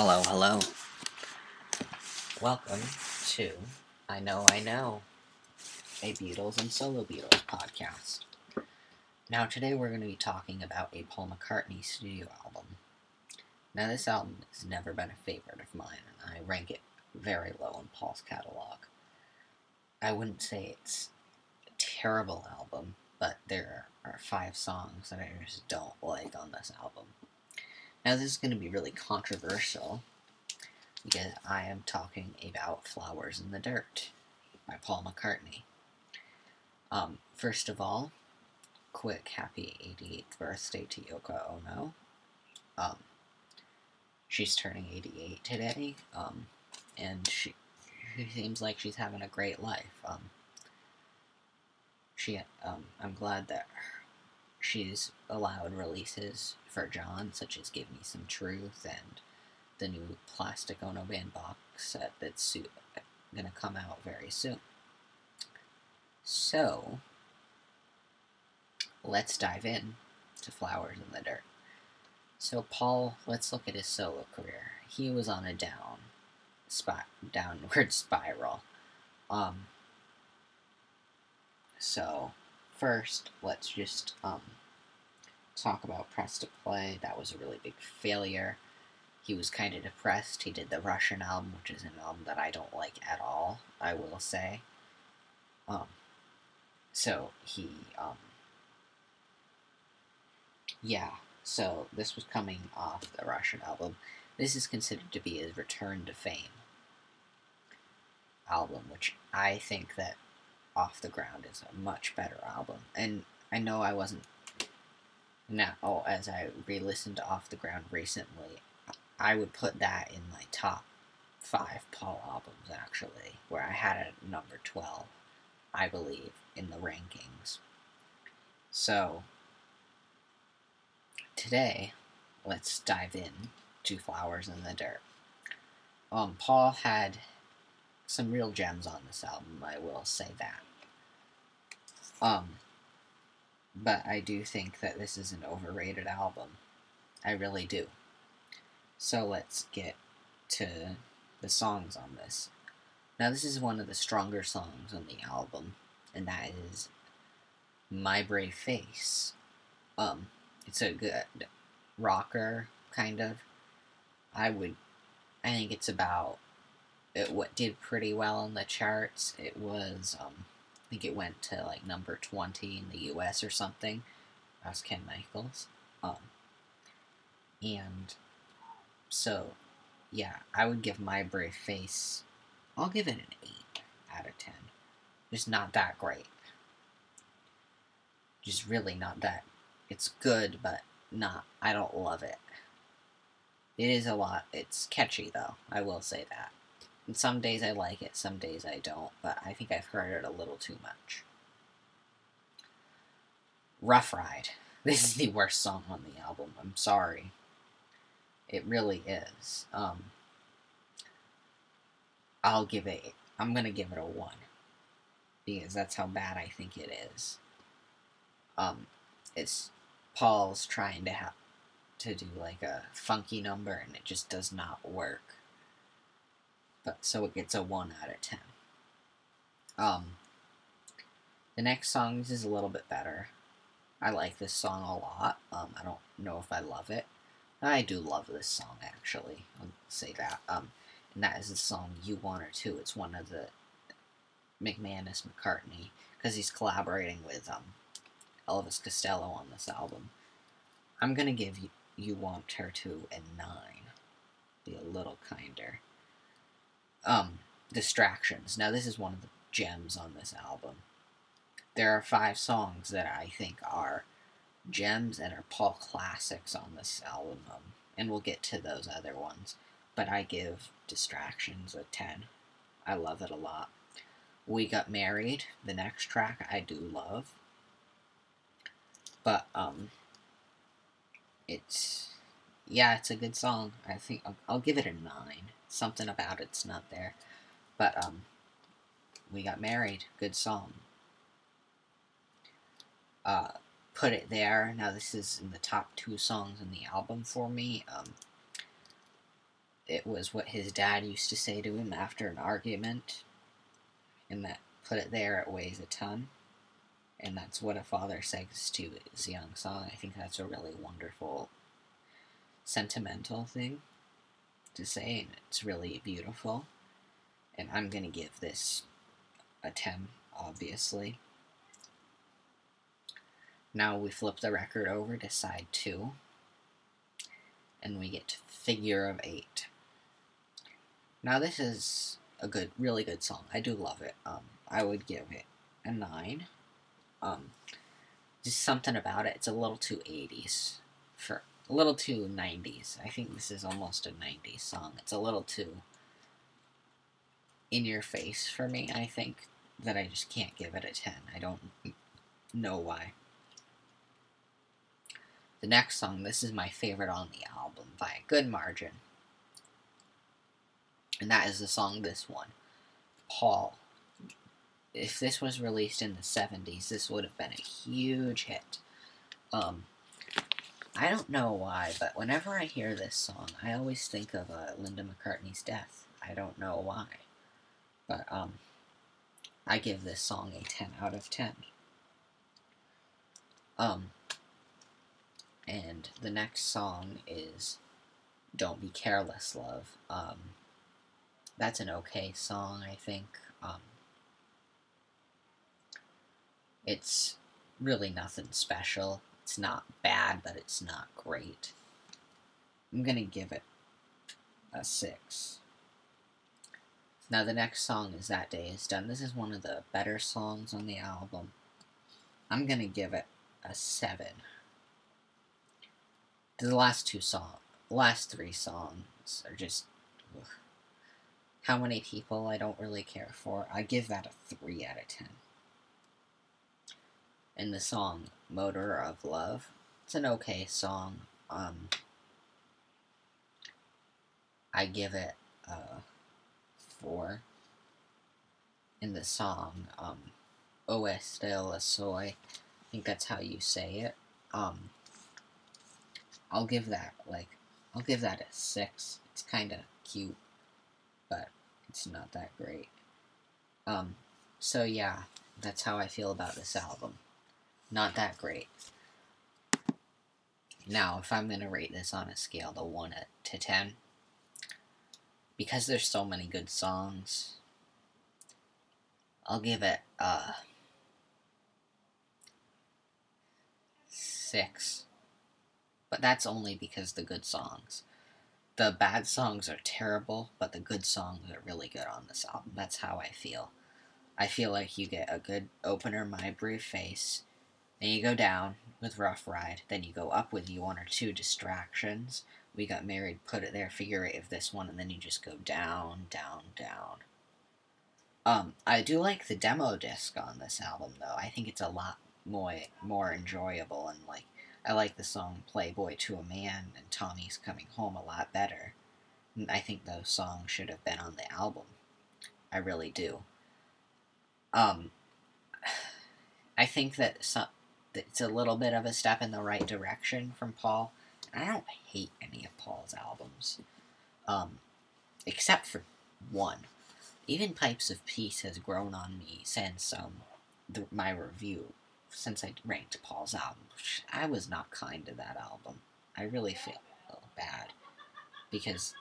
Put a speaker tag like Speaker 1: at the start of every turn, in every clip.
Speaker 1: Hello, hello. Welcome to I Know I Know, a Beatles and Solo Beatles podcast. Now, today we're going to be talking about a Paul McCartney studio album. Now, this album has never been a favorite of mine, and I rank it very low in Paul's catalog. I wouldn't say it's a terrible album, but there are five songs that I just don't like on this album. Now, this is going to be really controversial because I am talking about Flowers in the Dirt by Paul McCartney. Um, first of all, quick happy 88th birthday to Yoko Ono. Um, she's turning 88 today, um, and she, she seems like she's having a great life. Um, she, um, I'm glad that she's allowed releases for John, such as Give Me Some Truth and the new Plastic Ono Band box set that's gonna come out very soon. So, let's dive in to Flowers in the Dirt. So, Paul, let's look at his solo career. He was on a down, spot, downward spiral. Um, so, first, let's just um, talk about Press to Play. That was a really big failure. He was kind of depressed. He did the Russian album, which is an album that I don't like at all, I will say. Um, so he, um, yeah, so this was coming off the Russian album. This is considered to be his return to fame album, which I think that Off the Ground is a much better album. And I know I wasn't now as I re-listened Off the Ground recently, I would put that in my top five Paul albums actually, where I had it at number twelve, I believe, in the rankings. So today, let's dive in to Flowers in the Dirt. Um, Paul had some real gems on this album, I will say that. Um, but I do think that this is an overrated album. I really do. So let's get to the songs on this. Now, this is one of the stronger songs on the album, and that is My Brave Face. Um, it's a good rocker, kind of. I would, I think it's about, it what did pretty well on the charts. It was, um, I think it went to like number 20 in the US or something. That's Ken Michaels. Um, and so, yeah, I would give My Brave Face, I'll give it an 8 out of 10. It's not that great. Just really not that. It's good, but not, I don't love it. It is a lot, it's catchy though, I will say that. And some days I like it, some days I don't, but I think I've heard it a little too much. Rough Ride. This is the worst song on the album. I'm sorry. It really is. Um, I'll give it. I'm gonna give it a one because that's how bad I think it is. Um, it's Paul's trying to have to do like a funky number and it just does not work but so it gets a 1 out of 10. Um, the next song is a little bit better. I like this song a lot. Um, I don't know if I love it. I do love this song, actually. I'll say that. Um, and that is the song You Want Her Too. It's one of the MacManus McCartney, because he's collaborating with um, Elvis Costello on this album. I'm going to give you, you Want Her Too a 9. Be a little kinder. Um, Distractions. Now, this is one of the gems on this album. There are five songs that I think are gems and are Paul classics on this album, um, and we'll get to those other ones. But I give Distractions a 10. I love it a lot. We Got Married, the next track, I do love. But, um, it's, yeah, it's a good song. I think I'll, I'll give it a 9 something about it's not there. But um, we got married. Good song. Uh, put it there. Now this is in the top two songs in the album for me. Um, it was what his dad used to say to him after an argument, and that put it there, it weighs a ton. And that's what a father says to his young son. I think that's a really wonderful, sentimental thing to say, and it's really beautiful. And I'm going to give this a 10, obviously. Now we flip the record over to side 2, and we get Figure of 8. Now this is a good, really good song. I do love it. Um, I would give it a 9. Um, just something about it. It's a little too 80s for a little too 90s. I think this is almost a 90s song. It's a little too in your face for me. I think that I just can't give it a 10. I don't know why. The next song, this is my favorite on the album by a good margin. And that is the song This One. Paul. If this was released in the 70s, this would have been a huge hit. Um, I don't know why, but whenever I hear this song, I always think of uh, Linda McCartney's death. I don't know why. But, um, I give this song a 10 out of 10. Um, and the next song is Don't Be Careless, Love. Um, that's an okay song, I think. Um, it's really nothing special. It's not bad, but it's not great. I'm gonna give it a 6. Now the next song is That Day Is Done. This is one of the better songs on the album. I'm gonna give it a 7. The last two songs, last three songs are just... Ugh. How many people I don't really care for. I give that a 3 out of 10. And the song Motor of Love, it's an okay song. Um, I give it a 4. In the song, um, Ou Est Le Soleil, I think that's how you say it. Um, I'll give that, like, I'll give that a 6. It's kind of cute, but it's not that great. Um, so yeah, that's how I feel about this album. Not that great. Now, if I'm going to rate this on a scale to 1 to 10, because there's so many good songs, I'll give it a 6. But that's only because the good songs. The bad songs are terrible, but the good songs are really good on this album. That's how I feel. I feel like you get a good opener, My Brave Face, then you go down with Rough Ride, then you go up with You Want Her Too Distractions. We Got Married, Put It There, Figure Eight of this one, and then you just go down, down, down. Um, I do like the demo disc on this album, though. I think it's a lot more more enjoyable, and like I like the song "Playboy to a Man" and "Tommy's Coming Home" a lot better. I think those songs should have been on the album. I really do. Um, I think that some, it's a little bit of a step in the right direction from Paul. I don't hate any of Paul's albums, um, except for one. Even Pipes of Peace has grown on me since um, the, my review, since I ranked Paul's album. I was not kind to that album. I really feel bad because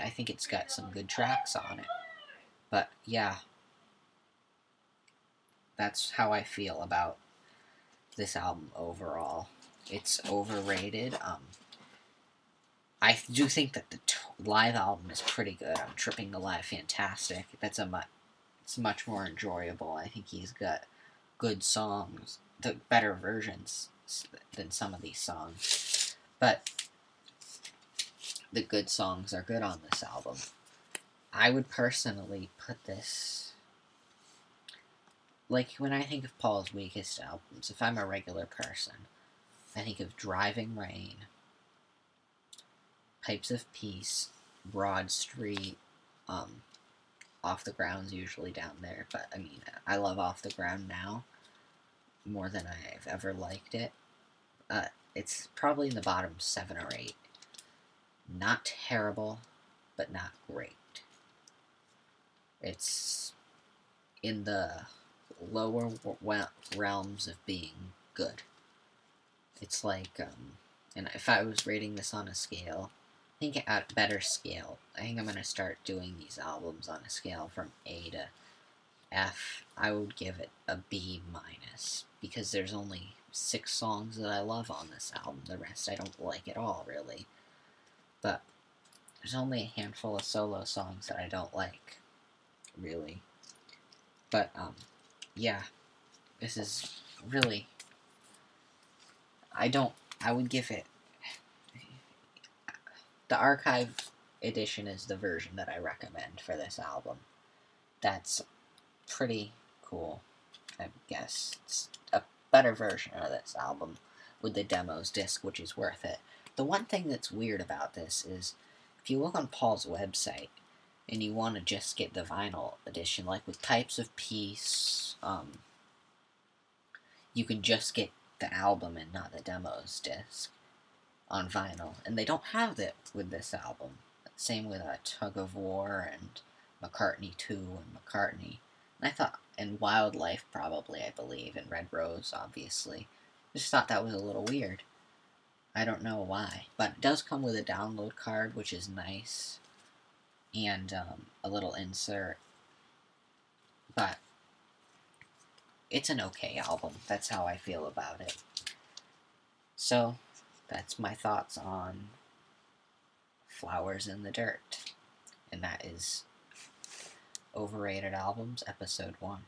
Speaker 1: I think it's got some good tracks on it. But yeah, that's how I feel about this album overall. It's overrated. Um, I do think that the live album is pretty good. I'm tripping the live fantastic. That's a much, it's much more enjoyable. I think he's got good songs, the better versions than some of these songs. But the good songs are good on this album. I would personally put this like when I think of Paul's weakest albums, if I'm a regular person, I think of Driving Rain, Pipes of Peace, Broad Street, um, Off the Ground's usually down there, but I mean, I love Off the Ground now more than I've ever liked it. Uh, it's probably in the bottom seven or eight. Not terrible, but not great. It's in the lower realms of being good. It's like, um, and if I was rating this on a scale, I think at better scale, I think I'm going to start doing these albums on a scale from A to F. I would give it a B minus, because there's only six songs that I love on this album. The rest I don't like at all, really. But there's only a handful of solo songs that I don't like, really. But, um, yeah, this is really. I don't. I would give it. The archive edition is the version that I recommend for this album. That's pretty cool, I guess. It's a better version of this album with the demos disc, which is worth it. The one thing that's weird about this is if you look on Paul's website and you want to just get the vinyl edition, like with Pipes of Peace, um, you can just get the album and not the demos disc on vinyl. And they don't have that with this album. Same with uh, Tug of War and McCartney 2 and McCartney. And I thought, and Wildlife probably, I believe, and Red Rose, obviously. Just thought that was a little weird. I don't know why. But it does come with a download card, which is nice. And um, a little insert. But it's an okay album. That's how I feel about it. So, that's my thoughts on Flowers in the Dirt. And that is Overrated Albums, Episode 1.